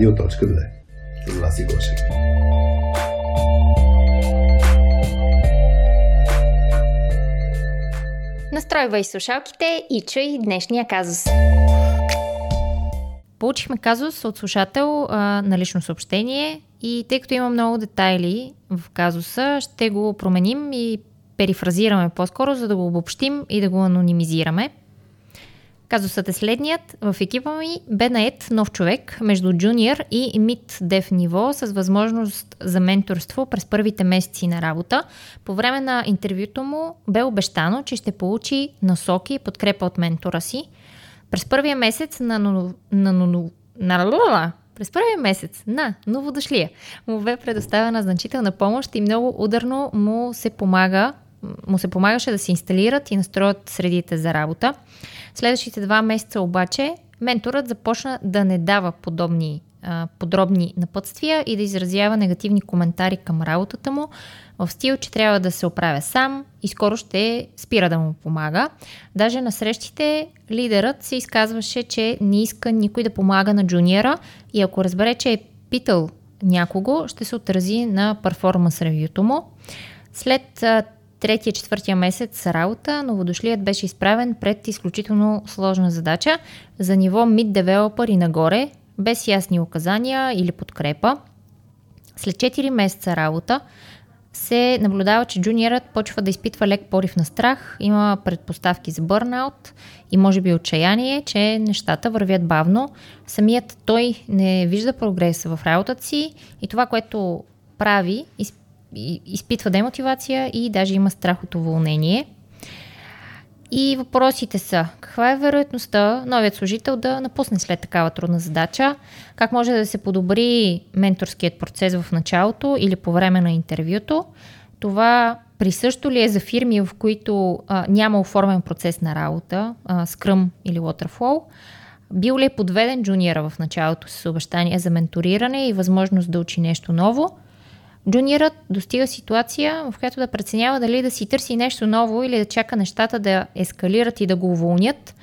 Радио.2 с Васи Гошев. Настройвай слушалките и чуй днешния казус. Получихме казус от слушател а, на лично съобщение и тъй като има много детайли в казуса, ще го променим и перифразираме по-скоро, за да го обобщим и да го анонимизираме. Казусът е следният. В екипа ми бе наед нов човек между джуниор и мид дев ниво с възможност за менторство през първите месеци на работа. По време на интервюто му бе обещано, че ще получи насоки и подкрепа от ментора си. През първия месец на, на, на, на, на през първия месец на новодошлия му бе предоставена значителна помощ и много ударно му се помага му се помагаше да се инсталират и настроят средите за работа. Следващите два месеца обаче менторът започна да не дава подобни подробни напътствия и да изразява негативни коментари към работата му в стил, че трябва да се оправя сам и скоро ще спира да му помага. Даже на срещите лидерът се изказваше, че не иска никой да помага на джуниора и ако разбере, че е питал някого, ще се отрази на перформанс ревюто му. След третия, четвъртия месец работа, новодошлият беше изправен пред изключително сложна задача за ниво mid developer и нагоре, без ясни указания или подкрепа. След 4 месеца работа се наблюдава, че джуниорът почва да изпитва лек порив на страх, има предпоставки за бърнаут и може би отчаяние, че нещата вървят бавно. Самият той не вижда прогрес в работата си и това, което прави, изпитва демотивация и даже има страх от уволнение. И въпросите са, каква е вероятността новият служител да напусне след такава трудна задача? Как може да се подобри менторският процес в началото или по време на интервюто? Това присъщо ли е за фирми, в които а, няма оформен процес на работа, а, Scrum или Waterflow? Бил ли е подведен джуниора в началото с обещания за менториране и възможност да учи нещо ново? Джуниорът достига ситуация, в която да преценява дали да си търси нещо ново или да чака нещата да ескалират и да го уволнят.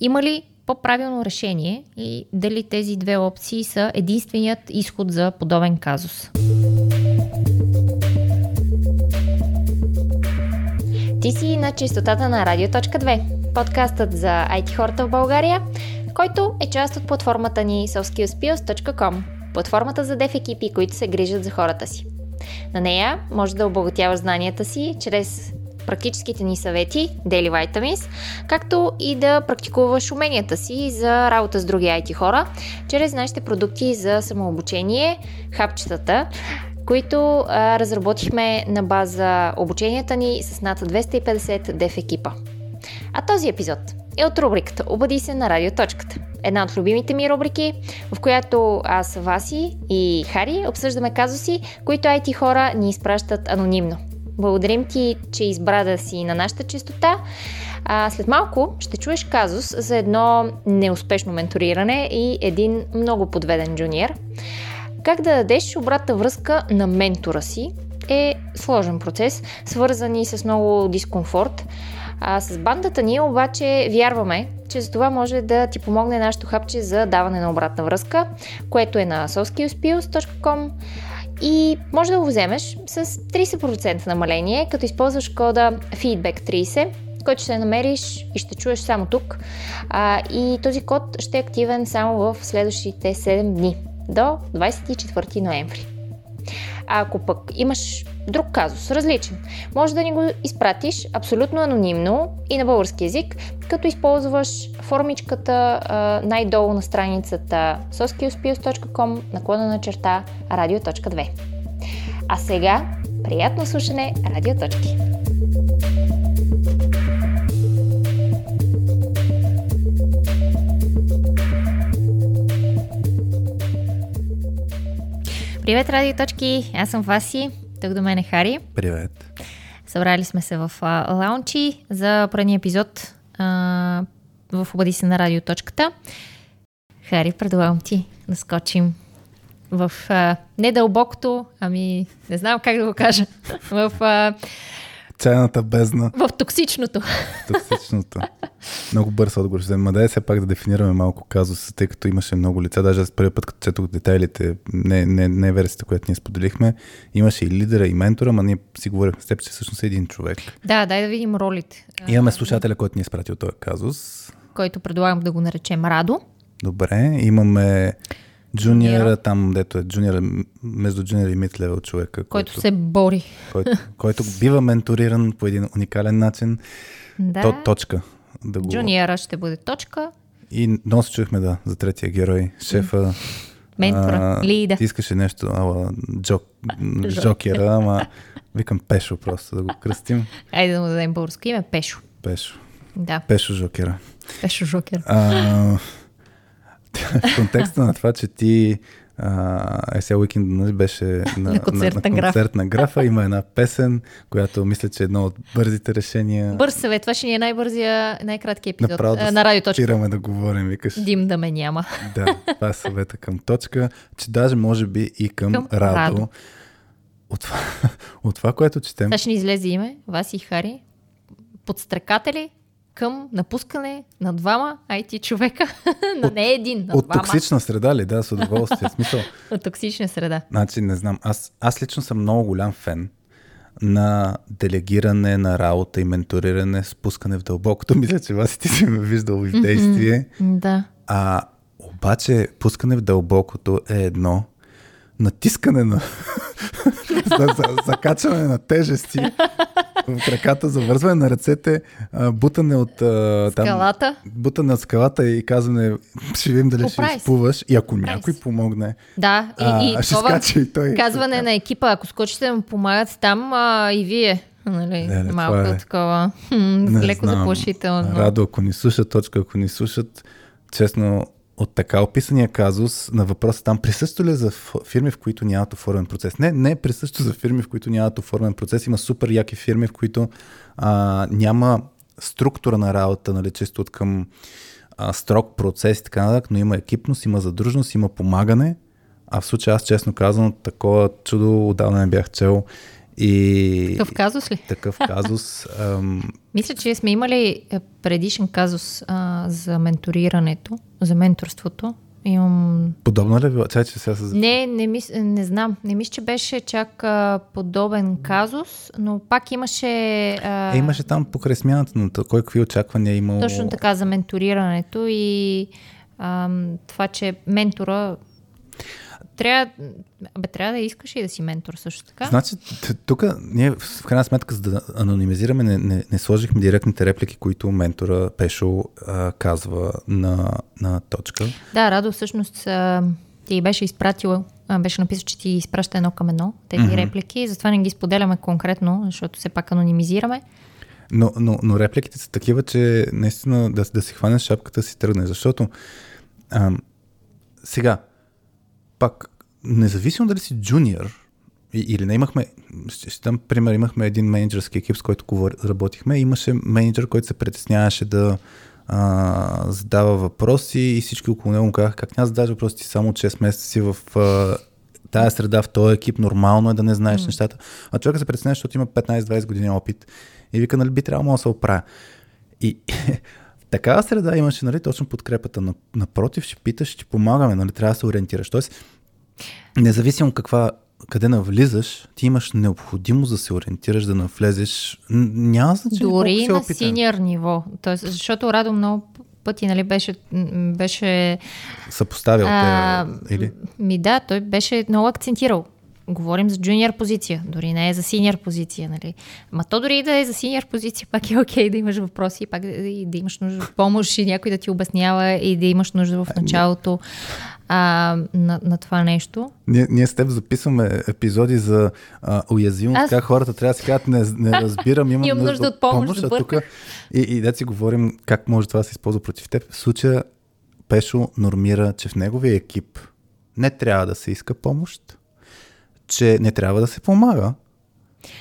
Има ли по-правилно решение и дали тези две опции са единственият изход за подобен казус? Ти си на чистотата на Радио.2, подкастът за IT хората в България, който е част от платформата ни soskillspills.com платформата за деф екипи, които се грижат за хората си. На нея може да обогатяваш знанията си чрез практическите ни съвети, Daily Vitamins, както и да практикуваш уменията си за работа с други IT хора, чрез нашите продукти за самообучение, хапчетата, които а, разработихме на база обученията ни с над 250 деф екипа. А този епизод е от рубриката Обади се на радиоточката. Една от любимите ми рубрики, в която аз, Васи и Хари обсъждаме казуси, които IT хора ни изпращат анонимно. Благодарим ти, че избра да си на нашата частота. А, след малко ще чуеш казус за едно неуспешно менториране и един много подведен джуниор. Как да дадеш обратна връзка на ментора си е сложен процес, свързан и с много дискомфорт. А с бандата ние обаче вярваме, че за това може да ти помогне нашето хапче за даване на обратна връзка, което е на soskillspills.com и може да го вземеш с 30% намаление, като използваш кода feedback30, който ще намериш и ще чуеш само тук. А, и този код ще е активен само в следващите 7 дни до 24 ноември. А ако пък имаш друг казус, различен, може да ни го изпратиш абсолютно анонимно и на български язик, като използваш формичката а, най-долу на страницата soskillspills.com наклона на черта radio.2. А сега, приятно слушане, радиоточки! Привет, радиоточки! Аз съм Васи. Тук до мен е Хари. Привет. Събрали сме се в а, лаунчи за предния епизод а, в Обади се на радиоточката. Хари, предлагам ти да скочим в а, не дълбокото, ами не знам как да го кажа, в а, чайната бездна, В токсичното. токсичното. Много бърз отговор ще вземем. Ма дай все пак да дефинираме малко казуса, тъй като имаше много лица. Даже аз първи път, като четох детайлите, не, не, не версията, която ние споделихме, имаше и лидера, и ментора, ма ние си говорихме с теб, че всъщност е един човек. Да, дай да видим ролите. Имаме слушателя, който ни е изпратил този казус. Който предлагам да го наречем Радо. Добре, имаме джуниора, там дето е джуниора, между джуниор и мид левел човека, Който се бори. който, който бива менториран по един уникален начин. Да. То, точка. Да го... Джуниора ще бъде точка. И много се чухме, да, за третия герой, шефа. Ментора, лида. Ти искаше нещо, ала, джок, жокера, ама викам Пешо просто да го кръстим. Айде да му дадем българско име. Пешо. Пешо. Да, Пешо жокера. Пешо Жокер. А, в контекста на това, че ти а, сега уикенд нали, беше на, На концертна на, на графа. концертна графа. Има една песен, която мисля, че е едно от бързите решения. Бърз съвет. Това ще ни е най-бързия, най-кратки епизод Направо да на радио. Спираме да говорим, викаш. Дим да ме няма. Да, това е съвета към точка, че даже може би и към, Към Радо. Радо. От това, от това, което четем, Сега ще ни излезе име, Васи и Хари. Подстрекатели към напускане на двама IT човека. на не един, на от двама. токсична среда ли? Да, с удоволствие. Смисъл, От токсична среда. Значи, не знам. Аз, аз лично съм много голям фен на делегиране на работа и менториране, спускане в дълбокото. Мисля, че вас ти си ме виждал и в действие. Да. А обаче пускане в дълбокото е едно, натискане на за, за, закачване на тежести в краката, завързване на ръцете, а, бутане от а, там, Скалата. бутане от скалата и казване, ще видим дали ще Поправи се. изплуваш. И ако Поправи някой помогне, Да, и, а, и ще това скача и той. казване на екипа, ако скочите му помагат там, а, и вие. Нали, Леле, малко е- такова. Хм, леко знам. заплашително. Радо, ако ни слушат, точка, ако ни слушат, честно, от така описания казус на въпроса там, присъщо ли за фирми, в които нямат оформен процес? Не, не присъщо за фирми, в които нямат оформен процес. Има супер яки фирми, в които а, няма структура на работа, нали, чисто от към а, строг процес и така нататък, но има екипност, има задружност, има помагане. А в случая аз, честно казвам, такова чудо отдавна не бях чел. И Такъв казус ли? такъв казус. Ам, Мисля, че сме имали е, предишен казус а, за менторирането, за менторството. Имам... Подобно ли е било? Чай, че сега се... Не, не, мис... не знам. Не мисля, че беше чак а, подобен казус, но пак имаше... А... Е, имаше там покрай смяната, то- кой какви очаквания е имал. Точно така за менторирането и ам, това, че ментора трябва, бе, трябва да искаш и да си ментор също така. Значи, тук ние в крайна сметка, за да анонимизираме, не, не, не сложихме директните реплики, които ментора Пешо а, казва на, на точка. Да, Радо всъщност а, ти беше изпратила, а, беше написал, че ти изпраща едно към едно тези mm-hmm. реплики, затова не ги споделяме конкретно, защото все пак анонимизираме. Но, но, но репликите са такива, че наистина да, да си хванеш шапката си тръгне, защото ам, сега, пак, независимо дали си джуниор или не имахме, ще, дам пример, имахме един менеджерски екип, с който работихме, имаше менеджер, който се притесняваше да а, задава въпроси и всички около него му казаха, как няма да задаваш въпроси, ти само от 6 месеца си в а, тая среда, в този екип, нормално е да не знаеш mm. нещата. А човека се притеснява, защото има 15-20 години опит и вика, нали би трябвало да се оправя. И такава среда имаше нали, точно подкрепата. На, напротив, ще питаш, ще помагаме, нали, трябва да се ориентираш. Тоест, независимо каква, къде навлизаш, ти имаш необходимост да се ориентираш, да навлезеш. Няма значение Дори на синьор ниво. Тоест, защото Радо много пъти нали, беше, беше Съпоставял А, те, или? Ми да, той беше много акцентирал. Говорим за джуниор позиция, дори не е за синьор позиция, нали? Ма то дори и да е за синьор позиция, пак е окей да имаш въпроси, пак и да имаш нужда от помощ и някой да ти обяснява и да имаш нужда в началото а, на, на това нещо. Ние, ние с теб записваме епизоди за а, уязвимост, Аз- как хората трябва да си кажат, не, не разбирам, имам, Имам нужда от помощ, а тук и, и да си говорим как може това да се използва против теб. В случая Пешо нормира, че в неговия екип не трябва да се иска помощ, че не трябва да се помага.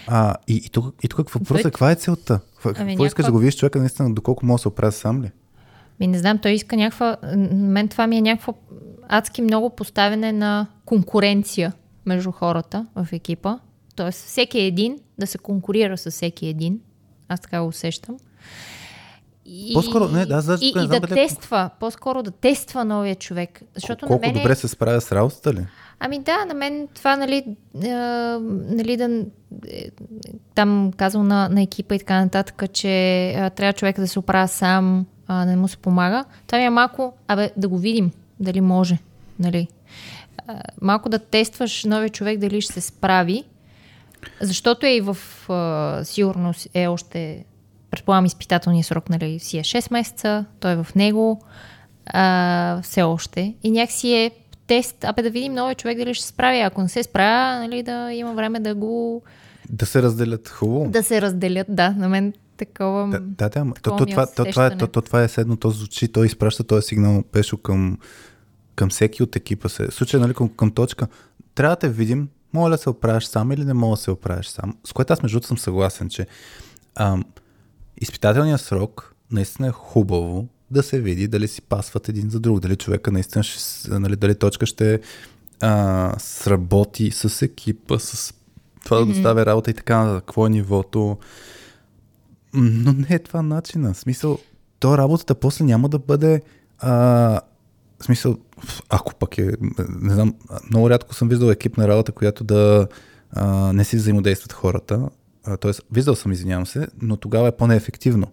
А, и, и тук, и тук какво въпрос е? Каква е целта? Какво Ами, искаш някаква- да го видиш човека наистина доколко може да се оправя сам ли? Ми не знам, той иска някаква... Мен това ми е някакво адски много поставяне на конкуренция между хората в екипа. Тоест, всеки един да се конкурира с всеки един. Аз така го усещам. И, По-скоро, не, да, аз и, не и знам да е- тества, по-скоро да тества новия човек. Защото Колко на мен добре се справя с работата ли? Ами да, на мен това, нали, а, нали да, е, там казал на, на екипа и така нататък, че а, трябва човек да се оправя сам, а, да не му се помага. Това ми е малко, абе, да го видим, дали може, нали. А, малко да тестваш новия човек дали ще се справи, защото е и в а, сигурност е още, предполагам, изпитателния срок, нали, си е 6 месеца, той е в него а, все още. И някакси е тест, абе да видим новия човек дали ще се справи. Ако не се справя, нали, да има време да го... Да се разделят хубаво. Да се разделят, да. На мен такова... Да, да, то, то, е това, то, това, е, то, то, това е седно, то звучи, той изпраща този сигнал пешо към, към всеки от екипа се. Случай, нали, към, към точка, трябва да те видим, мога ли да се оправиш сам или не мога да се оправиш сам. С което аз между съм съгласен, че ам, изпитателният срок наистина е хубаво да се види дали си пасват един за друг, дали човека наистина ще, нали, дали точка ще а, сработи с екипа, с това да доставя работа и така, нататък, какво е нивото. Но не е това начина. В смисъл, то работата после няма да бъде. А, в смисъл, ако пък е. Не знам, много рядко съм виждал екипна работа, която да а, не си взаимодействат хората. Тоест, виждал съм, извинявам се, но тогава е по-неефективно.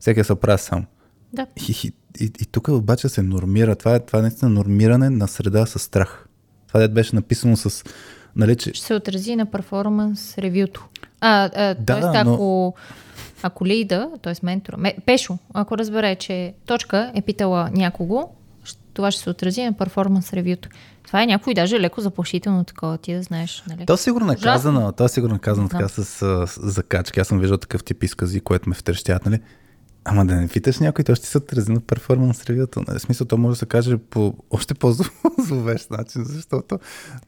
Всеки се оправя сам. Да. И, и, и, и тук обаче се нормира. Това е, това е наистина нормиране на среда с страх. Това дет беше написано с. Нали, че, Ще се отрази на перформанс ревюто. А, а Да, т.е. но- ако, ако лида, т.е. ментора, ме, Пешо, ако разбере, че точка е питала някого, това ще се отрази на перформанс ревюто. Това е някой даже леко заплашително такова, ти да знаеш. Нали? То сигурно е казано, то сигурно е казано така с, с, с закачки. Аз съм виждал такъв тип изкази, което ме втрещят, нали? Ама да не питаш някой, то ще се отрази на перформанс ревюто. Нали? Смисъл, то може да се каже по още по-зловещ начин, защото,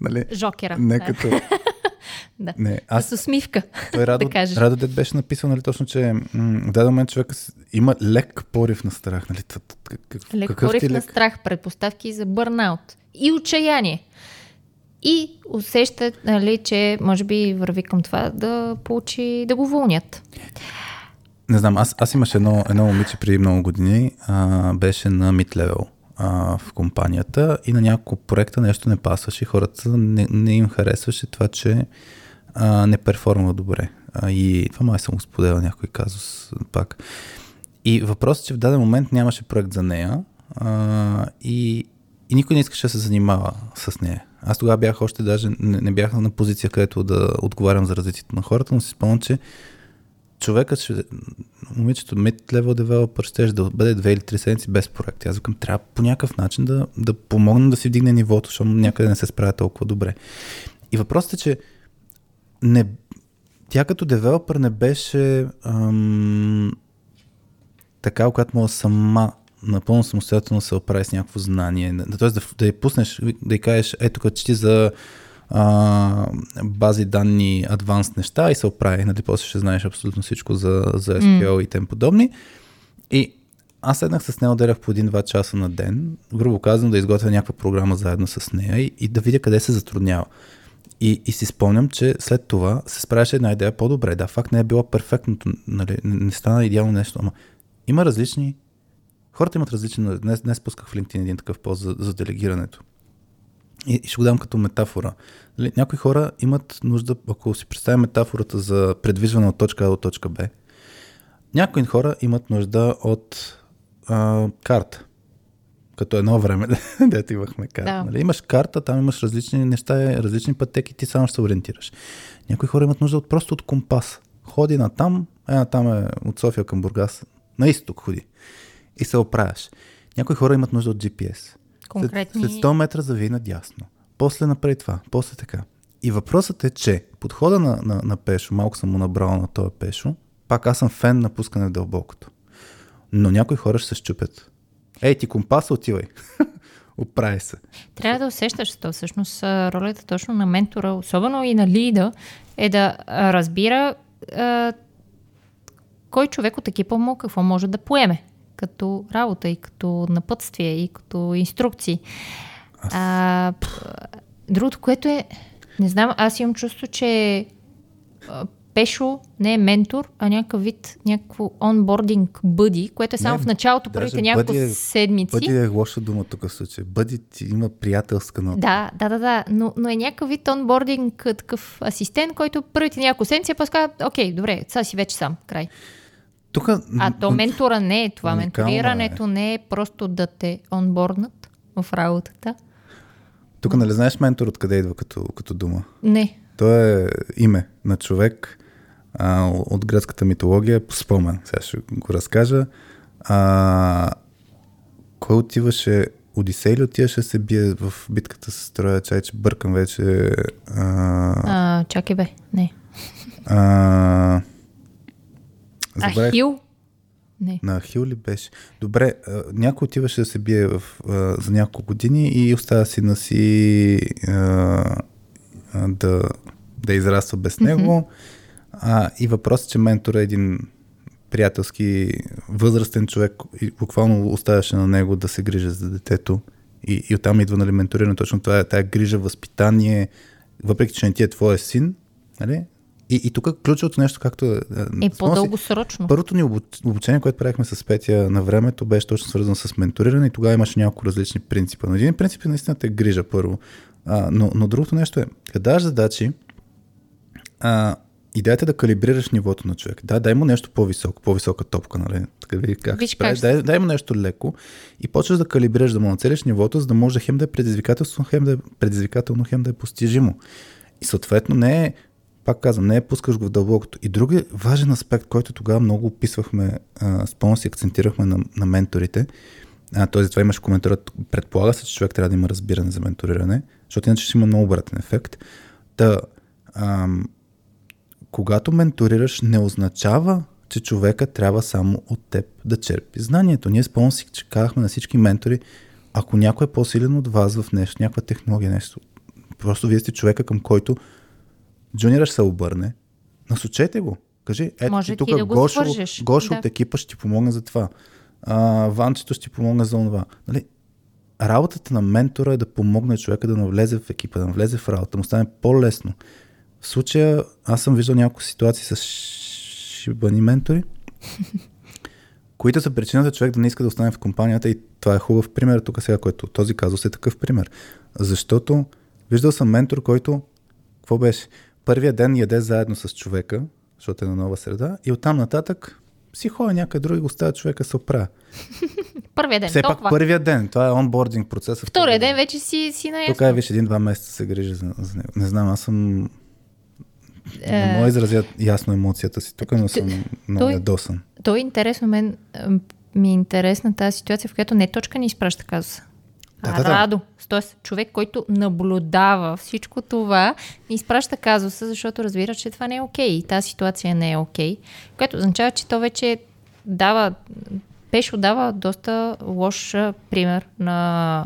нали, Жокера. не да. като... Да. Не, Аз... С усмивка. той Радо, да кажеш. Радо Дед беше написал, нали, точно, че м- в даден момент човек има лек порив на страх, нали? Как- Лек какъв порив ти на лек? страх, предпоставки за бърнаут и отчаяние. И усеща, нали, че може би върви към това да получи, да го уволнят. Не знам, аз, аз имаше едно, едно момиче преди много години, а, беше на mid-level а, в компанията и на няколко проекта нещо не пасваше. Хората не, не им харесваше това, че а, не перформва добре. А, и това май съм го споделял някой казус пак. И въпросът е, че в даден момент нямаше проект за нея а, и, и никой не искаше да се занимава с нея. Аз тогава бях още даже, не, не бях на позиция, където да отговарям за развитието на хората, но си спомням, че човекът, ще, момичето, mid-level developer, ще да бъде две или три седмици без проект. Аз викам, трябва по някакъв начин да, да помогна да си вдигне нивото, защото някъде не се справя толкова добре. И въпросът е, че не, тя като девелопър не беше ам, така, която може сама напълно самостоятелно се оправи с някакво знание. Тоест да, да я пуснеш, да й кажеш, ето като чети за а, бази данни, адванс неща и се оправи. Нали, после ще знаеш абсолютно всичко за, за SQL mm. и тем подобни. И аз седнах с нея, отделях по един-два часа на ден, грубо казвам, да изготвя някаква програма заедно с нея и, и да видя къде се затруднява. И, и си спомням, че след това се справяше една идея по-добре. Да, факт не е било перфектното, нали, не, не стана идеално нещо, ама има различни... Хората имат различни... Днес, днес пусках в LinkedIn един такъв пост за, за делегирането. И, и ще го дам като метафора. Нали, някои хора имат нужда, ако си представим метафората за предвижване от точка А до точка Б, някои хора имат нужда от а, карта. Като едно време, дето имахме карта. Да. Нали? Имаш карта, там имаш различни неща, различни пътеки, ти само ще се ориентираш. Някои хора имат нужда от просто от компас. Ходи на там, една там е от София към Бургас, на изток ходи. И се оправяш. Някои хора имат нужда от GPS. Конкретни... След, след 100 метра завий надясно. После направи това, после така. И въпросът е, че подхода на, на, на Пешо, малко съм му набрал на този Пешо, пак аз съм фен на пускане в дълбокото. Но някои хора ще се щупят. Ей, ти компаса отивай. Оправи се. Трябва да усещаш то. Всъщност ролята точно на ментора, особено и на лида, е да разбира а, кой човек от екипа му какво може да поеме като работа и като напътствие и като инструкции. А, другото, което е, не знам, аз имам чувство, че а, Пешо не е ментор, а някакъв вид, някакво онбординг бъди, което е само Не, в началото, първите няколко бъди е- седмици. Бъди е лоша дума тук в случая. Бъди ти има приятелска нота. Да, да, да, да, но, но е някакъв вид онбординг, такъв асистент, който първите няколко седмици после казва, окей, добре, сега си вече сам, край. Тук, А то ментора не е това. Уникално е. Менторирането не е просто да те онборднат в работата. тук нали знаеш ментор откъде идва като, като дума? Не. То е име на човек а, от гръцката митология, по спомен. Сега ще го разкажа. А, кой отиваше? Одисей ли отиваше се бие в битката с Троя? Чай, че бъркам вече. А, А, чакай бе, не. а, забравих. Ахил? Не. На Ахил ли беше? Добре, някой отиваше да се бие в, за няколко години и оставя сина си а, а, да, да израства без него. А, и въпросът че ментор е един приятелски възрастен човек и буквално оставяше на него да се грижа за детето. И, и оттам идва нали, менториране. Точно това е тая грижа, възпитание, въпреки че не ти е твоя син. Нали? И, и тук ключовото нещо, както е... Е по-дългосрочно. Първото ни обуч- обучение, което правихме с Петя на времето, беше точно свързано с менториране и тогава имаше няколко различни принципа. Но един принцип е наистина те грижа първо. А, но, но другото нещо е, даваш задачи, а, идеята е да калибрираш нивото на човек. Да, дай му нещо по-високо, по-висока топка, нали? Така види как Виж се прави. как се- Дай, дай му нещо леко и почваш да калибрираш, да му нацелиш нивото, за да може хем да е предизвикателство, хем да е предизвикателно, хем да е постижимо. И съответно не е, пак казвам, не е пускаш го в дълбокото. И други важен аспект, който тогава много описвахме, а, си, акцентирахме на, на менторите, а, т.е. това имаш коментар, предполага се, че човек трябва да има разбиране за менториране, защото иначе ще има много обратен ефект. Да, ам, когато менторираш, не означава, че човека трябва само от теб да черпи знанието. Ние спомням си, че казахме на всички ментори, ако някой е по-силен от вас в нещо, някаква технология, нещо, просто вие сте човека, към който джуниора ще се обърне, насочете го. Кажи, ето Може ти тук да го Гошо. Гошо Да. от екипа ще ти помогне за това. А, Ванчето ще ти помогне за това. Нали? Работата на ментора е да помогне човека да навлезе в екипа, да навлезе в работа, му стане по-лесно. В случая аз съм виждал няколко ситуации с шибани ментори, които са причината човек да не иска да остане в компанията и това е хубав пример тук сега, който този казус е такъв пример. Защото виждал съм ментор, който, какво беше? Първия ден яде заедно с човека, защото е на нова среда и оттам нататък си ходи някъде други, го оставя човека се оправя. Първия ден, Все пак първия ден, това е онбординг процеса. Втория ден вече си, си наясно. Тук е, виж, един-два месеца се грижи за, за него. Не знам, аз съм... Е, Не мога да изразя ясно емоцията си тук, но съм много ядосан. То е интересно, мен ми е интересна тази ситуация, в която не точка ни изпраща казуса. Да, а да, да. Радо, т.е. човек, който наблюдава всичко това, изпраща казуса, защото разбира, че това не е окей. И тази ситуация не е окей. Което означава, че то вече дава, Пешо дава доста лош а, пример на,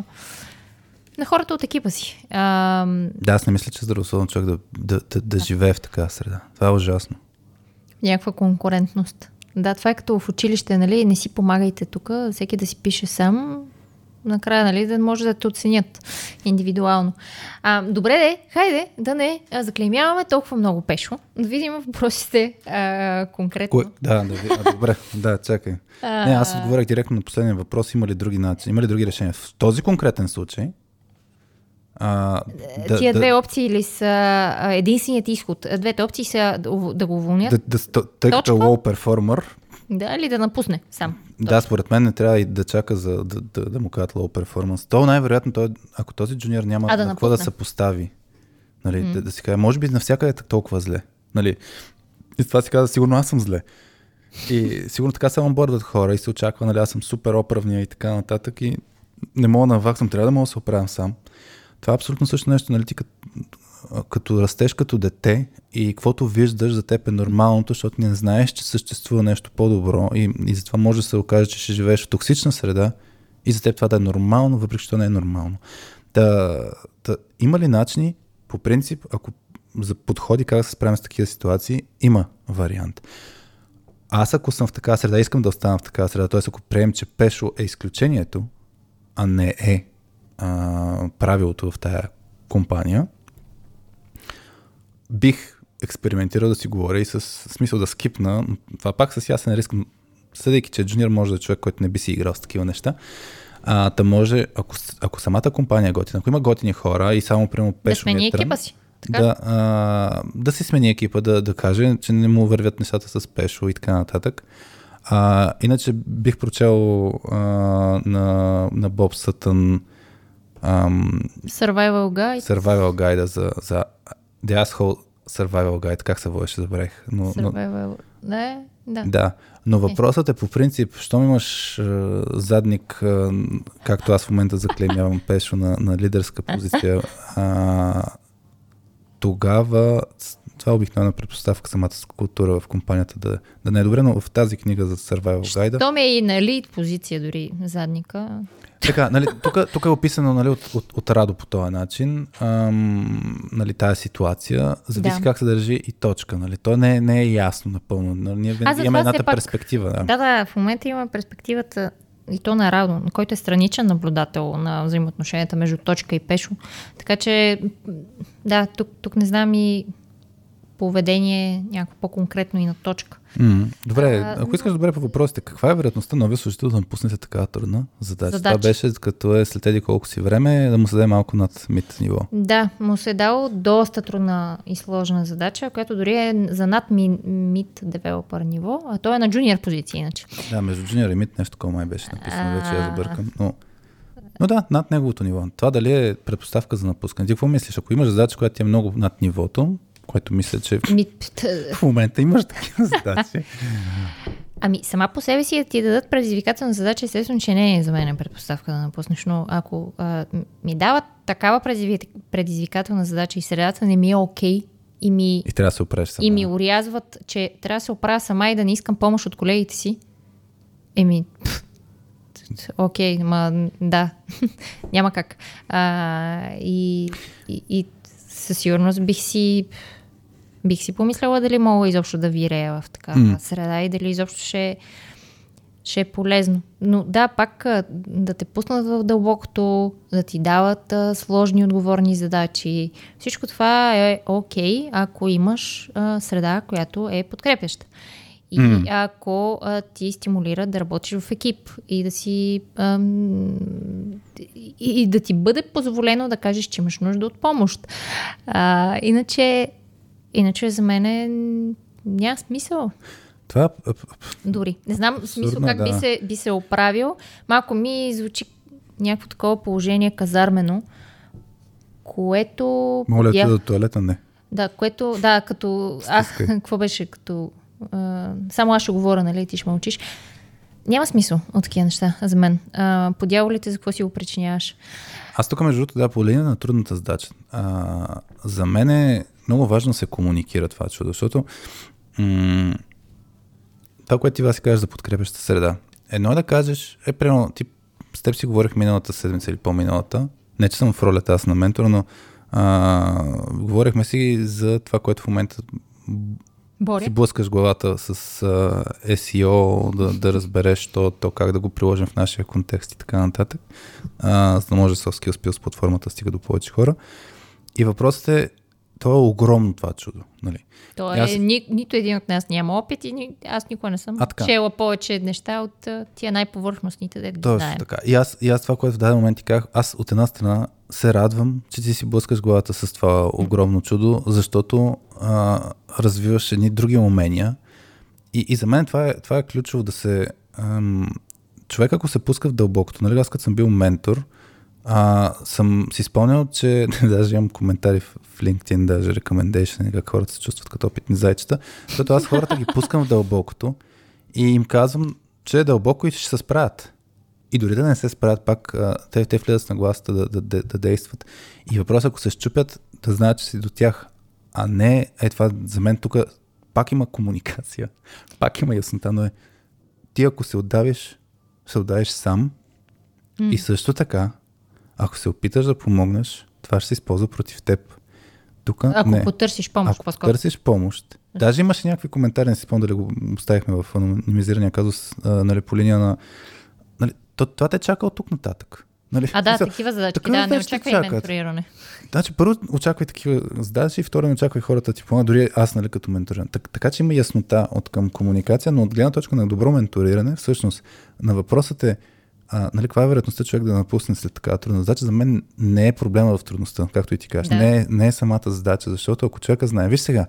на хората от екипа си. Ам, Да, аз не мисля, че е здравословно човек да, да, да, да живее в такава среда. Това е ужасно. някаква конкурентност. Да, това е като в училище, нали, не си помагайте тук, всеки да си пише сам, накрая, нали, да може да те оценят индивидуално. А, добре де, хайде да не а, заклеймяваме толкова много пешо, да видим въпросите а, конкретно. Кой? Да, да, а, добре, да, чакай. Не, аз отговорях директно на последния въпрос. Има ли други начини? Има ли други решения? В този конкретен случай, а, да, Тия да, две опции ли са а, единственият изход? Двете опции са да, го уволнят, да, да, тъй като е low performer, да, или да напусне сам. Да, според мен не трябва и да чака за да, да, да му кажат low performance. То най-вероятно, той, ако този джуниор няма А, да на какво да се постави, нали, да, да си каже, може би навсякъде е толкова зле. Нали. И това си каза, сигурно аз съм зле. И сигурно така се онбордват хора и се очаква, нали, аз съм супер оправния и така нататък и не мога да наваксам, трябва да мога да се оправям сам. Това е абсолютно също нещо, нали, ти като, като растеш като дете и каквото виждаш за теб е нормалното, защото не знаеш, че съществува нещо по-добро и, и затова може да се окаже, че ще живееш в токсична среда и за теб това да е нормално, въпреки че то не е нормално. Та, та, има ли начини, по принцип, ако за подходи как да се справим с такива ситуации, има вариант. Аз ако съм в такава среда, искам да остана в такава среда, т.е. ако приемем, че пешо е изключението, а не е а, правилото в тая компания, бих експериментирал да си говоря и с смисъл да скипна. Това пак с ясен риск. Съдейки, че джуниор може да е човек, който не би си играл с такива неща. А, да може, ако, ако самата компания е готина, ако има готини хора и само прямо Да пешо смени е трън, екипа си. Така? да, а, да си смени екипа, да, да каже, че не му вървят нещата с пешо и така нататък. А, иначе бих прочел а, на, на Боб Сътън ам, Survival Guide. Survival Guide за, за The Asshole Survival Guide, как се водеше, забравих. Но, но, Survival... Да, да. но въпросът е по принцип, щом имаш а, задник, а, както аз в момента заклемявам пешо на, на лидерска позиция, а, тогава това е обикновена предпоставка самата култура в компанията да, да не е добре, но в тази книга за Survival Guide То ми е и на лид позиция дори задника. Така, нали, тук, е описано нали, от, от, от Радо по този начин, ам, нали, тази ситуация. Зависи Да. как се държи и точка. Нали. То не, не е ясно напълно. Нали, ние затова имаме едната пак- перспектива. Да. Да, да, в момента има перспективата и то на Радо, който е страничен наблюдател на взаимоотношенията между точка и пешо. Така че, да, тук, тук не знам и поведение някакво по-конкретно и на точка. М, добре, А, ако искаш добре по въпросите, каква е вероятността новия служител да напуснете такава трудна задача? Задача. Това беше като е след еди колко си време да му се даде малко над мид ниво. Да, му се е дало доста трудна и сложна задача, която дори е за над ми, мид девелопър ниво, а то е на джуниор позиция иначе. Да, между джуниор и мид нещо такова май беше написано, вече я забъркам. Но, но да, над неговото ниво. Това дали е предпоставка за напускане? Ти какво мислиш? Ако имаш задача, която ти е много над нивото, което мисля, че Мид, т- в момента имаш такива задачи. Ами, сама по себе си да ти дадат предизвикателна задача, естествено, че не е за мен е предпоставка да напуснеш, но ако а, ми дават такава предизвик- предизвикателна задача и средата не ми е окей и ми, И трябва да се опреш сама. и ми урязват, че трябва да се оправя сама и да не искам помощ от колегите си, еми, окей, ма да, няма как. А, и, и, и със сигурност бих си бих си помисляла дали мога изобщо да вирея в такава М. среда и дали изобщо ще, ще е полезно. Но да, пак да те пуснат в дълбокото, да ти дават а, сложни отговорни задачи. Всичко това е окей, ако имаш а, среда, която е подкрепяща. И М. ако а, ти стимулира да работиш в екип и да си ам, и, и да ти бъде позволено да кажеш, че имаш нужда от помощ. А, иначе, иначе за мен е, няма смисъл. Това Дори. Не знам в смисъл Абсурдно, как би, да. се, би се оправил. Малко ми звучи някакво такова положение казармено, което... моля подя- ти до туалета, не. Да, което, да, като... А, Стискай. какво беше като... А, само аз ще говоря, нали, ти ще мълчиш. Няма смисъл от такива неща за мен. А, по дяволите за какво си го причиняваш? Аз тук, между другото, да, по линия на трудната задача. А, за мен е много важно се комуникира това чудо, защото м- това, което ти си кажеш за подкрепяща среда. Едно е да кажеш, е, примерно, ти с теб си говорих миналата седмица или по-миналата, не че съм в ролята аз на ментор, но а, говорихме си за това, което в момента Боря? си блъскаш главата с а, SEO, да, да разбереш то, то как да го приложим в нашия контекст и така нататък, а, за да може Soft Skills с платформата стига до повече хора. И въпросът е, то е огромно това чудо. Нали? То е, аз- ни, нито един от нас няма опит и ни, аз никога не съм А, така. чела повече неща от тия най-повърхностните, да ги Точно знаем. така. И аз, и аз това, което в даден момент ти казах, аз от една страна се радвам, че ти си блъскаш главата с това огромно чудо, защото а, развиваш едни други умения. И, и за мен това е, това е ключово да се... Ам, човек, ако се пуска в дълбокото, нали, аз като съм бил ментор, а, съм си спомнял, че даже имам коментари в, в LinkedIn, даже recommendation, как хората се чувстват като опитни зайчета, защото аз хората ги пускам в дълбокото и им казвам, че е дълбоко и ще се справят. И дори да не се справят пак, те, те влизат с нагласата да, да, да, да действат. И въпросът, ако се щупят, да знаят, че си до тях. А не, е това за мен тук пак има комуникация, пак има яснота, но е ти ако се отдавиш, се отдавиш сам и също така, ако се опиташ да помогнеш, това ще се използва против теб. Тук Ако не. потърсиш помощ, Ако по-скоро. търсиш помощ. Даже имаше някакви коментари, не си спомням дали го оставихме в анонимизирания казус, а, нали, по линия на... Нали, то, това те чака от тук нататък. Нали, А да, Мисъл, такива задачи. такива Да, не очаквай чакат. менториране. Значи, първо очаквай такива задачи, второ не очаквай хората ти помагат, дори аз, нали, като менториран. Так, така че има яснота от към комуникация, но от гледна точка на добро менториране, всъщност, на въпросът е, а, нали, каква е вероятността човек да напусне след такава трудна задача? За мен не е проблема в трудността, както и ти кажеш. Да. Не, е, не е самата задача, защото ако човека знае, виж сега,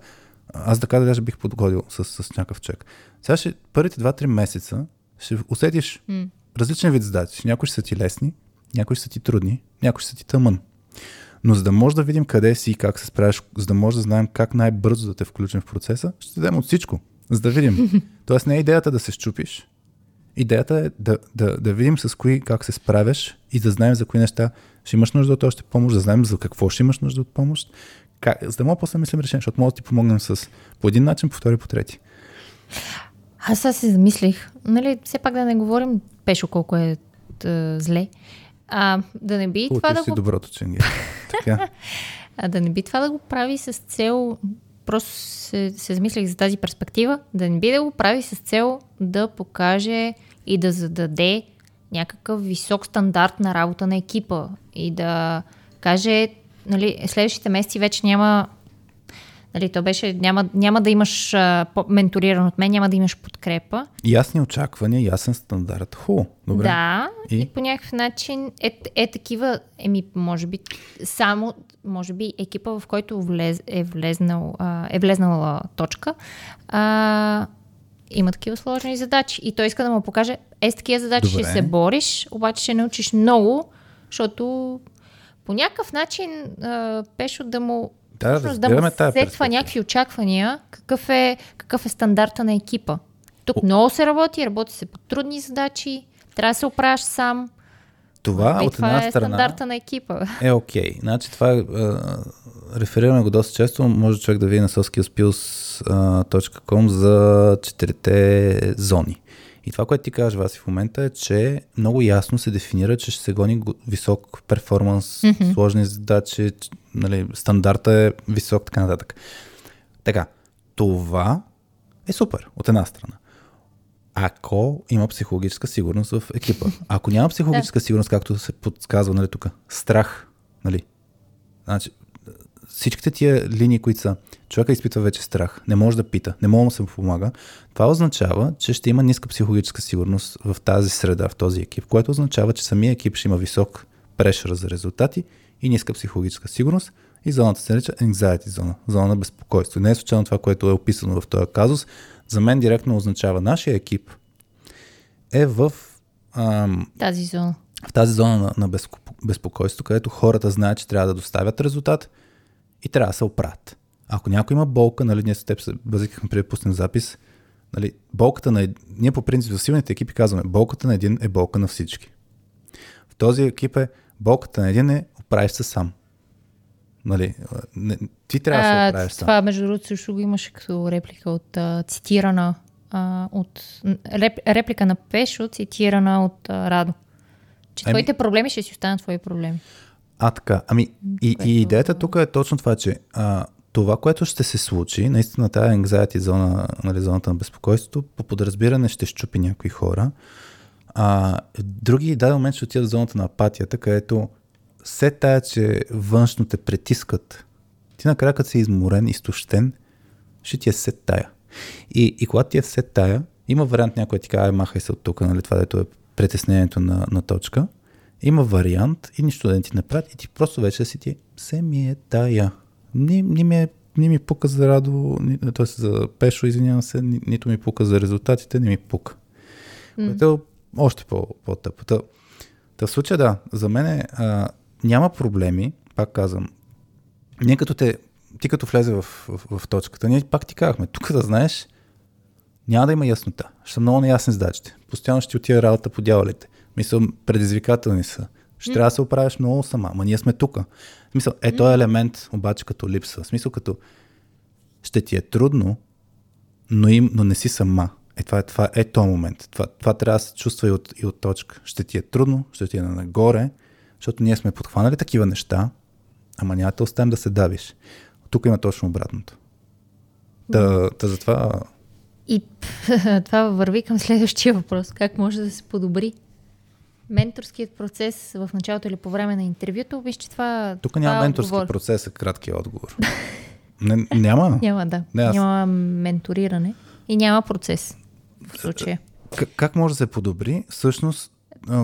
аз така да даже бих подходил с, с някакъв човек. Сега ще, първите 2-3 месеца ще усетиш М. различен вид задачи. Някои ще са ти лесни, някои ще са ти трудни, някои ще са ти тъмън. Но за да може да видим къде си и как се справиш, за да може да знаем как най-бързо да те включим в процеса, ще дадем от всичко, за да видим. Тоест не е идеята да се щупиш. Идеята е да, да, да видим с кои как се справяш и да знаем за кои неща ще имаш нужда от още помощ, да знаем за какво ще имаш нужда от помощ, как, за да мога после мислим решение, защото може да ти помогнем с по един начин, по втори, по трети. Аз сега се замислих, нали, все пак да не говорим пешо колко е тъ, зле. А, да не би това Получиш да си го доброто ченге. така. А да не би това да го прави с цел, просто се, се замислих за тази перспектива, да не би да го прави с цел да покаже и да зададе някакъв висок стандарт на работа на екипа и да каже, нали, следващите месеци вече няма Нали, то беше, няма, няма да имаш а, менториран от мен, няма да имаш подкрепа. Ясни очаквания, ясен стандарт. Хубаво. Добре. Да, и? И? и по някакъв начин е, е такива, еми, може би, само, може би, екипа, в който влез, е, влезнал, а, е влезнала точка, а, има такива сложни задачи. И той иска да му покаже, е с такива задачи Добре. ще се бориш, обаче ще научиш много, защото по някакъв начин а, Пешо да му Да, всъщност да му сетва някакви очаквания, какъв е, какъв е стандарта на екипа. Тук много се работи, работи се по трудни задачи, трябва да се оправяш сам. Това и от това една е страна стандарта на екипа. е окей. Значи това е, а, реферираме го доста често, може човек да види на soskillspills.com за четирите зони. И това, което ти кажеш, Васи, в момента е, че много ясно се дефинира, че ще се гони го- висок перформанс, mm-hmm. сложни задачи, нали, стандарта е висок, така нататък. Така, това е супер, от една страна. Ако има психологическа сигурност в екипа. Ако няма психологическа сигурност, както се подсказва нали, тук, страх, нали, значи, всичките тия линии, които са, човека изпитва вече страх, не може да пита, не може да му се помага, това означава, че ще има ниска психологическа сигурност в тази среда, в този екип, което означава, че самия екип ще има висок прешър за резултати и ниска психологическа сигурност и зоната се нарича anxiety зона, зона на безпокойство. Не е случайно това, което е описано в този казус. За мен директно означава нашия екип е в ам, Тази зона. в тази зона на, на безпо- безпокойство, където хората знаят, че трябва да доставят резултат и трябва да се оправят. Ако някой има болка, нали, ние с теб се базикахме преди да пуснем запис, нали, болката на... Ние по принцип в силните екипи казваме, болката на един е болка на всички. В този екип е, болката на един е, оправиш се сам. Нали, не, ти трябва да се оправиш сам. това, между другото, също го имаше като реплика от а, цитирана а, от реп, реплика на Пешо, цитирана от а, Радо. Че Ами- твоите проблеми ще си останат твои проблеми. А, така. Ами, и, Което- и идеята тук е точно това, че а, това, което ще се случи, наистина тази anxiety зона, нали, зоната на безпокойството, по подразбиране ще щупи някои хора. А, други, даден момент ще отидат в зоната на апатията, където се тая, че външно те притискат. Ти накрая, като си изморен, изтощен, ще ти е се тая. И, и когато ти е все тая, има вариант някой ти каже, «Ай, махай се от тук, нали, това дето е притеснението на, на точка. Има вариант и нищо да не ти направят и ти просто вече си ти се ми е тая. Ни, ни, ми, е, ни ми пука за радо, т.е. за пешо, извинявам се, ни, нито ми пука за резултатите, не ми пука. Mm. Което е още по, по-тъпо. Та, та в случая да, за мен е, няма проблеми, пак казвам, ние като те, ти като влезе в, в, в точката, ние пак ти казахме, тук да знаеш, няма да има яснота. Ще са много неясни задачите. Постоянно ще ти отида работа по дяволите. Мисъл, предизвикателни са. Ще трябва да се оправиш много сама. Ма ние сме тук. Мисъл, е този елемент, обаче като липсва. Смисъл, като ще ти е трудно, но, им, но не си сама. Е, това, е- това е този момент. Това, това трябва да се чувства и от, и от точка. Ще ти е трудно, ще ти е нагоре, защото ние сме подхванали такива неща, ама няма да оставим да се давиш. Тук има точно обратното. Та, та затова И това върви към следващия въпрос. Как може да се подобри? Менторският процес в началото или по време на интервюто, виж, че това. Тук това няма менторски отговор. процес, а краткия отговор. Не, няма. Няма, да. Не, аз- Няма менториране и няма процес в случая. Как, как може да се подобри? Всъщност,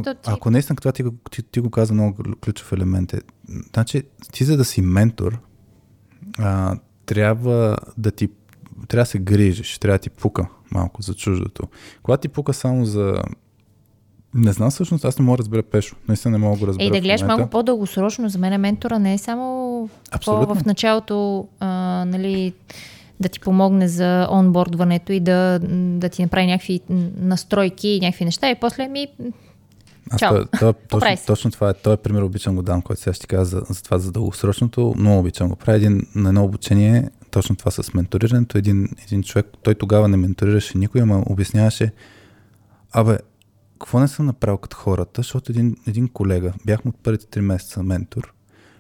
ти- ако наистина това ти, ти, ти го каза много ключов елемент е, значи ти за да си ментор, а, трябва да ти трябва да се грижиш, трябва да ти пука малко за чуждото. Когато ти пука само за... Не знам всъщност, аз не мога да разбера Пешо. Наистина не мога да го разбера Ей, да гледаш малко по-дългосрочно. За мен ментора не е само Абсолютно. в началото, а, нали, да ти помогне за онбордването и да, да ти направи някакви настройки и някакви неща и после ми... Аз Чао. той, той, точно, точно това е. Той е пример, обичам го дам, който сега ще ти кажа за, за това за дългосрочното. Много обичам го. Прави един на едно обучение, точно това с менторирането. Един, един човек, той тогава не менторираше никой, ама обясняваше, абе, какво не съм направил като хората, защото един, един колега, бях му от първите три месеца ментор,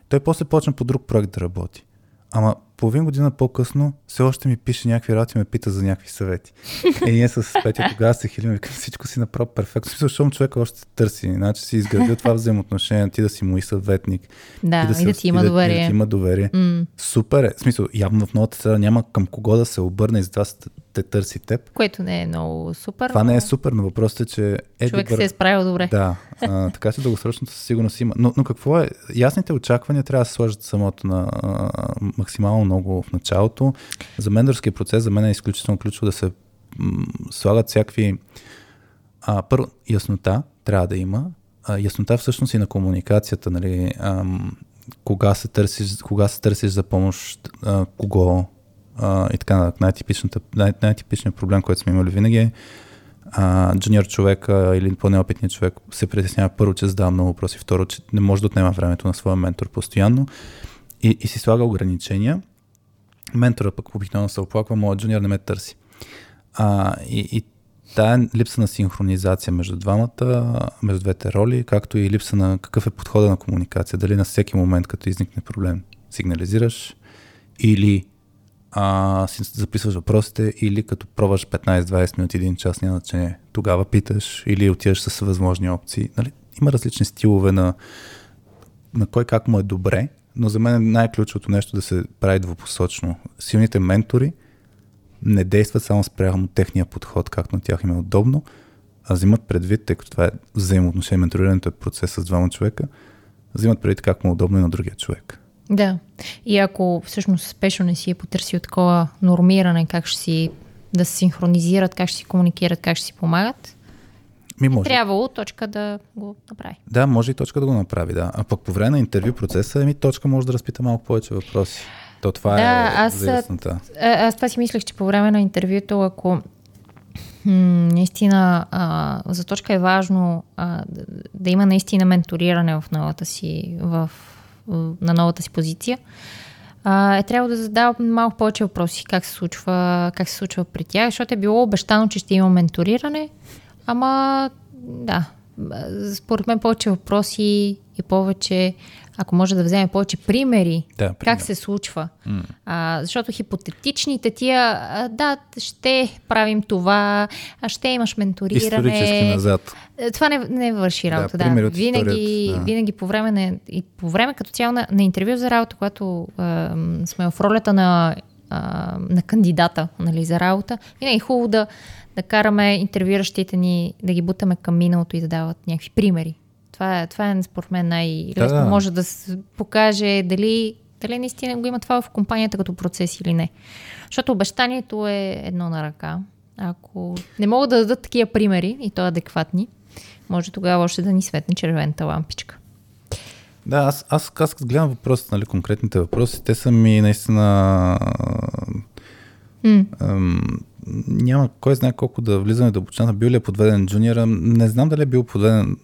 той после почна по друг проект да работи. Ама половин година по-късно все още ми пише някакви работи и ме пита за някакви съвети. И ние с Петя тогава се хилим, викам, всичко си направил перфектно. Смисъл, защото човека още търси. Значи си изградил това взаимоотношение, ти да си и съветник. Да, и да, се- ти има и да, доверие. И да ти има доверие. М, Супер е. В смисъл, явно в новата среда няма към кого да се обърне и затова се- те търси теб. което не е много супер. Това не но е супер, но въпросът е, че е Човек добър. се е справил добре. Да, а, така че дългосрочното със сигурност има. Но, но какво е? Ясните очаквания трябва да се сложат самото на а, максимално много в началото. За менторския процес за мен е изключително ключово да се слагат всякакви... А, първо, яснота трябва да има. А, яснота всъщност и на комуникацията, нали? Ам, кога се търсиш, кога се търсиш за помощ, а, кого а, и така нататък. Най- най-типичният проблем, който сме имали винаги е джуниор човека или по-неопитният човек се притеснява първо, че задава много въпроси, второ, че не може да отнема времето на своя ментор постоянно и, и си слага ограничения. Ментора пък обикновено се оплаква, моят джуниор не ме търси. А, и, и тая липса на синхронизация между двамата, между двете роли, както и липса на какъв е подхода на комуникация, дали на всеки момент, като изникне проблем, сигнализираш или а, си записваш въпросите или като пробваш 15-20 минути, един час, няма значение, тогава питаш или отиваш с възможни опции. Нали? Има различни стилове на, на кой как му е добре, но за мен е най-ключовото нещо да се прави двупосочно. Силните ментори не действат само спрямо техния подход, както на тях им е удобно, а взимат предвид, тъй като това е взаимоотношение, менторирането е процес с двама човека, взимат предвид как му е удобно и на другия човек. Да. И ако всъщност спешно не си е потърсил такова нормиране, как ще си да се синхронизират, как ще си комуникират, как ще си помагат, Ми може. трябвало точка да го направи. Да, може и точка да го направи, да. А пък по време на интервю процеса, еми точка може да разпита малко повече въпроси. То това Да, е аз- за яснота. А, аз това си мислех, че по време на интервюто, ако наистина а, за точка е важно а, да, да има наистина менториране в новата си, в, на новата си позиция, а, е трябвало да задава малко повече въпроси, как се случва, как се случва при тях, защото е било обещано, че ще има менториране, ама да, според мен повече въпроси и повече, ако може да вземе повече примери, Да, как пример. се случва. А, защото хипотетичните тия, а, да, ще правим това, а ще имаш менториране. Исторически назад. Е, Това не, не върши Да, работа. Да, от Винаги, да. винаги по време на, и по време като цяло на, на интервю за работа, когато а, сме в ролята на, а, на кандидата нали, за работа, винаги е хубаво да, да караме интервюиращите ни, да ги бутаме към миналото и да дават някакви примери. Това е, това е според мен най-лесно. Да, да. Може да се покаже дали, дали наистина го има това в компанията като процес или не. Защото обещанието е едно на ръка. Ако не могат да дадат такива примери, и то адекватни, може тогава още да ни светне червената лампичка. Да, аз, аз, аз гледам въпросите, нали, конкретните въпроси, те са ми наистина... М. Ам, няма кой знае колко да влизаме дълбочина. Бил ли е подведен джуниора? Не знам дали е бил подведен,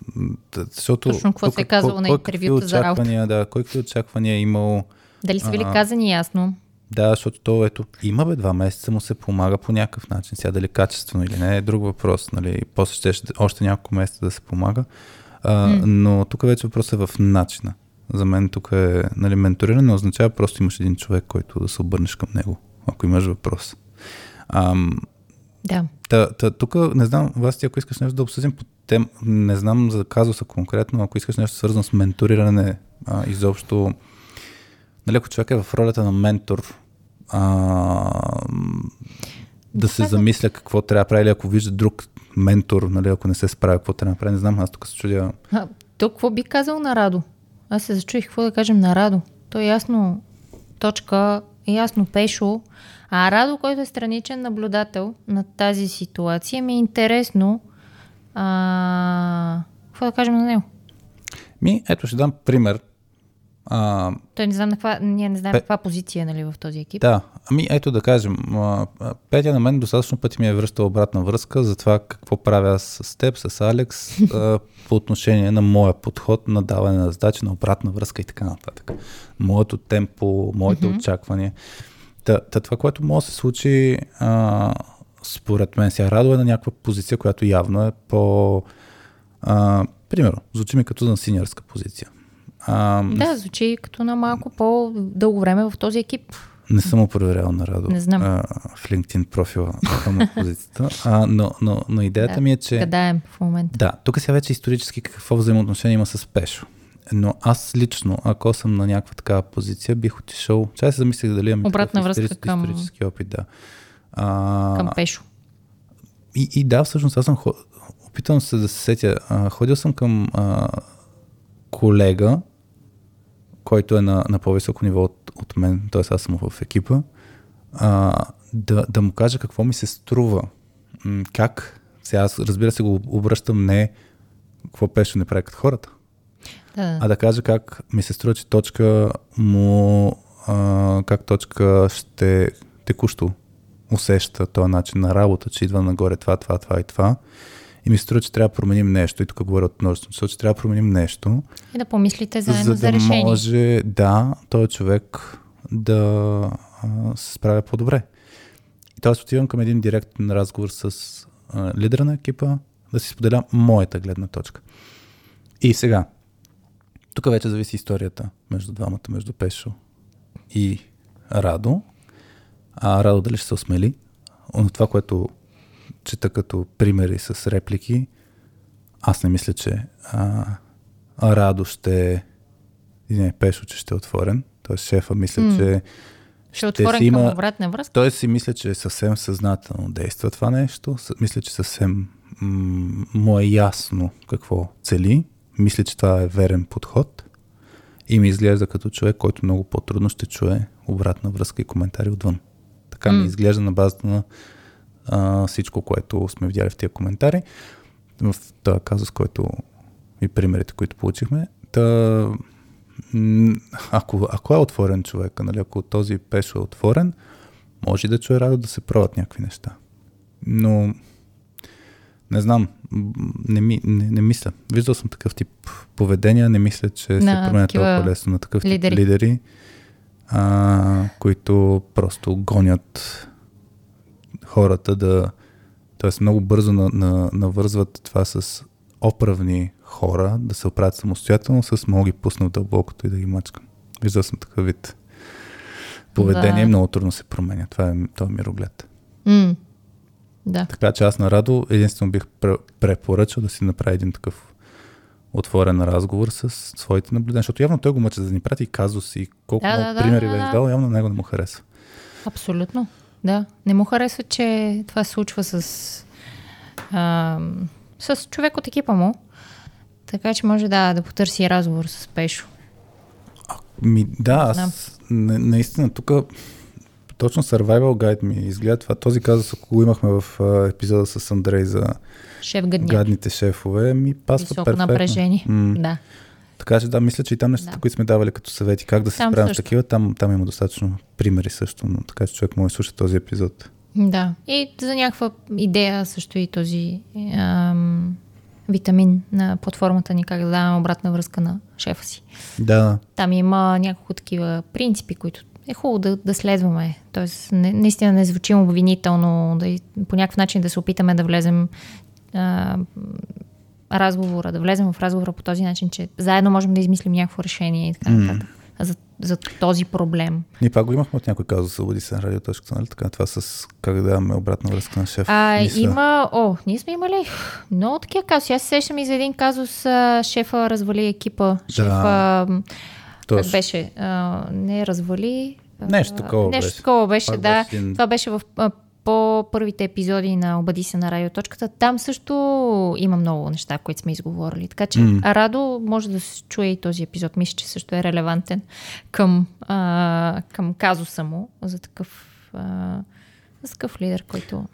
защото... Точно какво тук се е казало на интервюта за работа. Да, кой какви очаквания е имал. Дали са били А. казани ясно? Да, защото то ето, има бе два месеца му се помага по някакъв начин. Сега дали качествено или не е друг въпрос. Нали? После ще, ще още няколко месеца да се помага. А, Но тук вече въпросът е в начина. За мен тук е нали, менториране, не означава просто имаш един човек, който да се обърнеш към него, ако имаш въпрос. Ам, Да. Та, та, тук не знам, вас ако искаш нещо да обсъдим по тем, не знам за казуса конкретно, ако искаш нещо свързано с менториране, а, изобщо, нали, ако човек е в ролята на ментор, а, да се замисля какво трябва да прави, или ако вижда друг ментор, нали, ако не се справя, какво трябва да прави, не знам, аз тук се чудя. А, то какво би казал на Радо? Аз се зачуих какво да кажем на Радо. То е ясно точка, ясно пешо. А Радо, който е страничен наблюдател на тази ситуация, ми е интересно а, какво да кажем на него. Ми, ето ще дам пример. А, Той не знам на каква, ние не знаем Пе- каква позиция нали, в този екип. Да, ами ето да кажем, Петя на мен достатъчно пъти ми е връщал обратна връзка за това какво правя аз с теб, с Алекс, по отношение на моя подход на даване на задачи, на обратна връзка и така нататък. Моето темпо, моите очаквания. Та, та това, което може да се случи, а, според мен сега радо е на някаква позиция, която явно е по... А, примерно, звучи ми като на синьорска позиция. А, Да, звучи като на малко по-дълго време в този екип. Не съм го проверял на Радо Не знам. А, в LinkedIn профила на позицията, а, но, но, но идеята Да, ми е, че... Гадаем в момента. Да, тук сега вече исторически какво взаимоотношение има с Пешо. Но аз лично, ако съм на някаква такава позиция, бих отишъл... Чай се замислих дали имам Обратна връзка към- исторически опит, да. А, Към Пешо. и, и да, всъщност аз съм опитвам се да се сетя. А, ходил съм към а, колега, който е на, на по-високо ниво от, от мен, т.е. аз съм в екипа, а, да, да му кажа какво ми се струва. Как? Сега аз разбира се го обръщам не какво пеше не прави като хората, Да, а да кажа как ми се струва, че точка му, а, как точка ще текущо усеща този начин на работа, че идва нагоре това, това, това и това. И ми се струва, че трябва да променим нещо. И тук говоря от множество че трябва да променим нещо, И да помислите заедно за за, да решение. може, да, този човек да а, се справя по-добре. И т.е. отивам към един директен разговор с а, лидера на екипа, да си споделя моята гледна точка. И сега, тук вече зависи историята между двамата, между Пешо и Радо. А Радо дали ще се осмели? Но това, което чета като примери с реплики, аз не мисля, че а, Радо ще... Не, Пешо, че ще е отворен. Тоест шефа мисля, М. че Ще отворен си към има- обратна връзка. той си мисля, че съвсем съзнателно действа това нещо. Мисля, че съвсем м- му е ясно какво цели. Мисля, че това е верен подход. И ми изглежда като човек, който много по-трудно ще чуе обратна връзка и коментари отвън. Така ми М. изглежда на базата на а, всичко, което сме видяли в тия коментари. В този казус, който и примерите, които получихме. Та, ако, ако е отворен човек, нали, ако този пешо е отворен, може да чуе радо да се пробват някакви неща. Но не знам, не, ми, не, не мисля. Виждал съм такъв тип поведения, не мисля, че се променя толкова лесно на такъв тип лидери. лидери, а, които просто гонят хората да... Тоест много бързо на, на, навързват това с оправни хора, да се оправят самостоятелно, с мога ги пусна в дълбокото и да ги мачкам. Виждал съм такъв вид поведение, Да. много трудно се променя. Това е, това е мироглед. М. Да. Така че аз на Радо единствено бих пре- препоръчал да си направи един такъв отворен разговор с своите наблюдения, защото явно той го мъчи да ни прати казус и колко Да, много да, да, примери да, беше да. дал, явно на него не му харесва. Абсолютно. Да. Не му харесва, че това се случва с, а, с човек от екипа му. Така че може да, да потърси разговор с Пешо. Ми, да, аз на, наистина тук точно Survival Guide ми изгледа това. Този казус, ако го имахме в а, епизода с Андрей за Шеф гадните шефове, ми пасва Високо перфектно. напрежение. М. Да. Така че да, мисля, че и там нещата, Да. които сме давали като съвети, как да се справим с такива, там, там има достатъчно примери също, но така че човек може да слуша този епизод. Да. И за някаква идея също и този ам, витамин на платформата ни, как да даваме обратна връзка на шефа си. Да, Там има няколко такива принципи, които е хубаво да, да следваме. Тоест, не, наистина не звучим обвинително, да, по някакъв начин да се опитаме да влезем а, разговора, да влезем в разговора по този начин, че заедно можем да измислим някакво решение и така нататък. А за за този проблем. Ние пак го имахме от някой казус, събуди се на радиоточката, нали така? Това с как да даваме обратна връзка на шеф. А, Мисля. има... О, ние сме имали много такива казуси. Аз се сещам и за един казус, шефа развали екипа. Шефа... Как Точно. беше? А, не развали... Нещо такова Нещо беше. такова беше, Пак да. беше Това беше в по първите епизоди на Обади се на радиоточката. Там също има много неща, които сме изговорили. Така че а Радо може да се чуе и този епизод. Мисля, че също е релевантен към, а, към казуса му за такъв, а, за такъв лидер, който...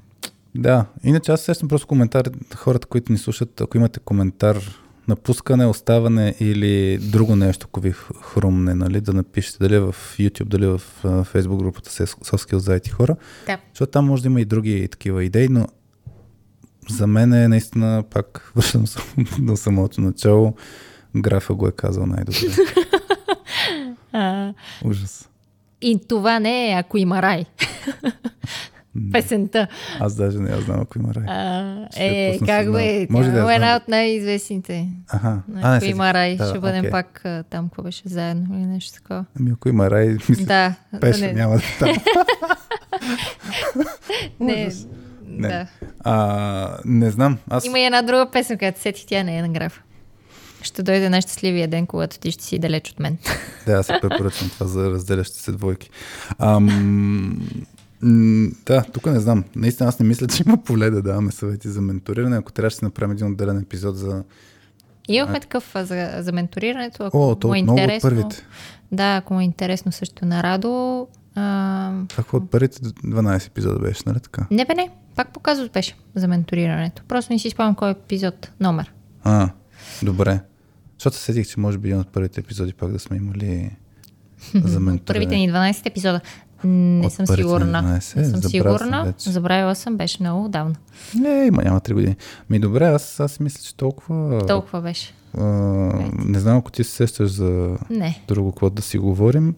Да, иначе аз сещам просто коментар, хората, които ни слушат, ако имате коментар, напускане, оставане или друго нещо, ако ви хрумне, нали, да напишете дали е в YouTube, дали е в Facebook групата Soft Skills за IT хора, Да. защото там може да има и други такива идеи, но за мен е наистина, пак се до самото начало, графа го е казал най-добре. Ужас. и това не е ако има рай. Песента. Аз даже не я знам, ако има рай. А, е, как бе? Може да е една от най-известните. Аха. Ако сетих. има рай, Да, ще бъдем окей. пак а, там, какво беше, заедно или нещо такова. Ами ако има рай, мисля, Да. пеше, не, няма да там. не, Ужас. да. А, не знам. Аз Има и една друга песен, която сетих, тя не е на графа. Ще дойде най-щастливия ден, когато ти ще си далеч от мен. Да, аз се препоръчвам това за разделящите се двойки. Ам, да, тук не знам. Наистина аз не мисля, че има поле да даваме съвети за менториране. Ако трябваше да направим един отделен епизод за... Имахме такъв за, за менторирането. Ако О, то му е от много от интересно. първите. Да, ако му е интересно също на Радо. А... Какво от първите 12 епизода беше, нали така? Не бе, не. Пак показват беше за менторирането. Просто не си спомням кой е епизод, номер. А, добре. Защото се сетих, че може би един от първите епизоди пак да сме имали за менториране. Първите ни 12 епизода. Не От съм сигурна. 12, Не съм сигурна. вече. Забравила съм, беше много отдавна. Не, има, няма 3 години. Ми добре, аз, аз мисля, че толкова... Толкова беше. А, не знам, ако ти се сещаш за Не, друго, какво да си говорим.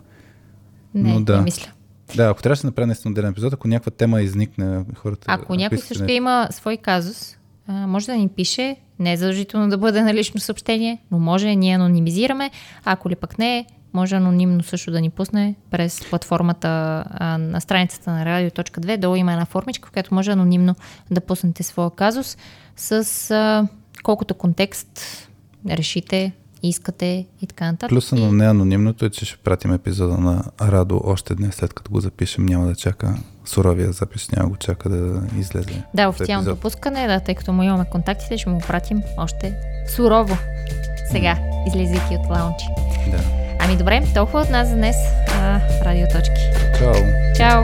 не, Но да. не мисля. Да, ако трябваше да направя наистина отделен епизод, ако някаква тема изникне, хората... Ако някой също нещо- има свой казус, а, може да ни пише. Не е задължително да бъде на лично съобщение, но може ние анонимизираме. А ако ли пък не, може анонимно също да ни пусне през платформата а, на страницата на Radio.2. Долу има една формичка, в която може анонимно да пуснете своя казус с а, колкото контекст решите, искате и така нататък. Плюса на неанонимното е, че ще пратим епизода на Радо още днес, след като го запишем. Няма да чака суровия запис, няма го чака да излезе. Да, официалното пускане, да, тъй като му имаме контактите, ще му пратим още сурово. Сега, излизайки от лаунчи. Да. Ами добре, толкова от нас за днес. А, радиоточки. Чао! Чао!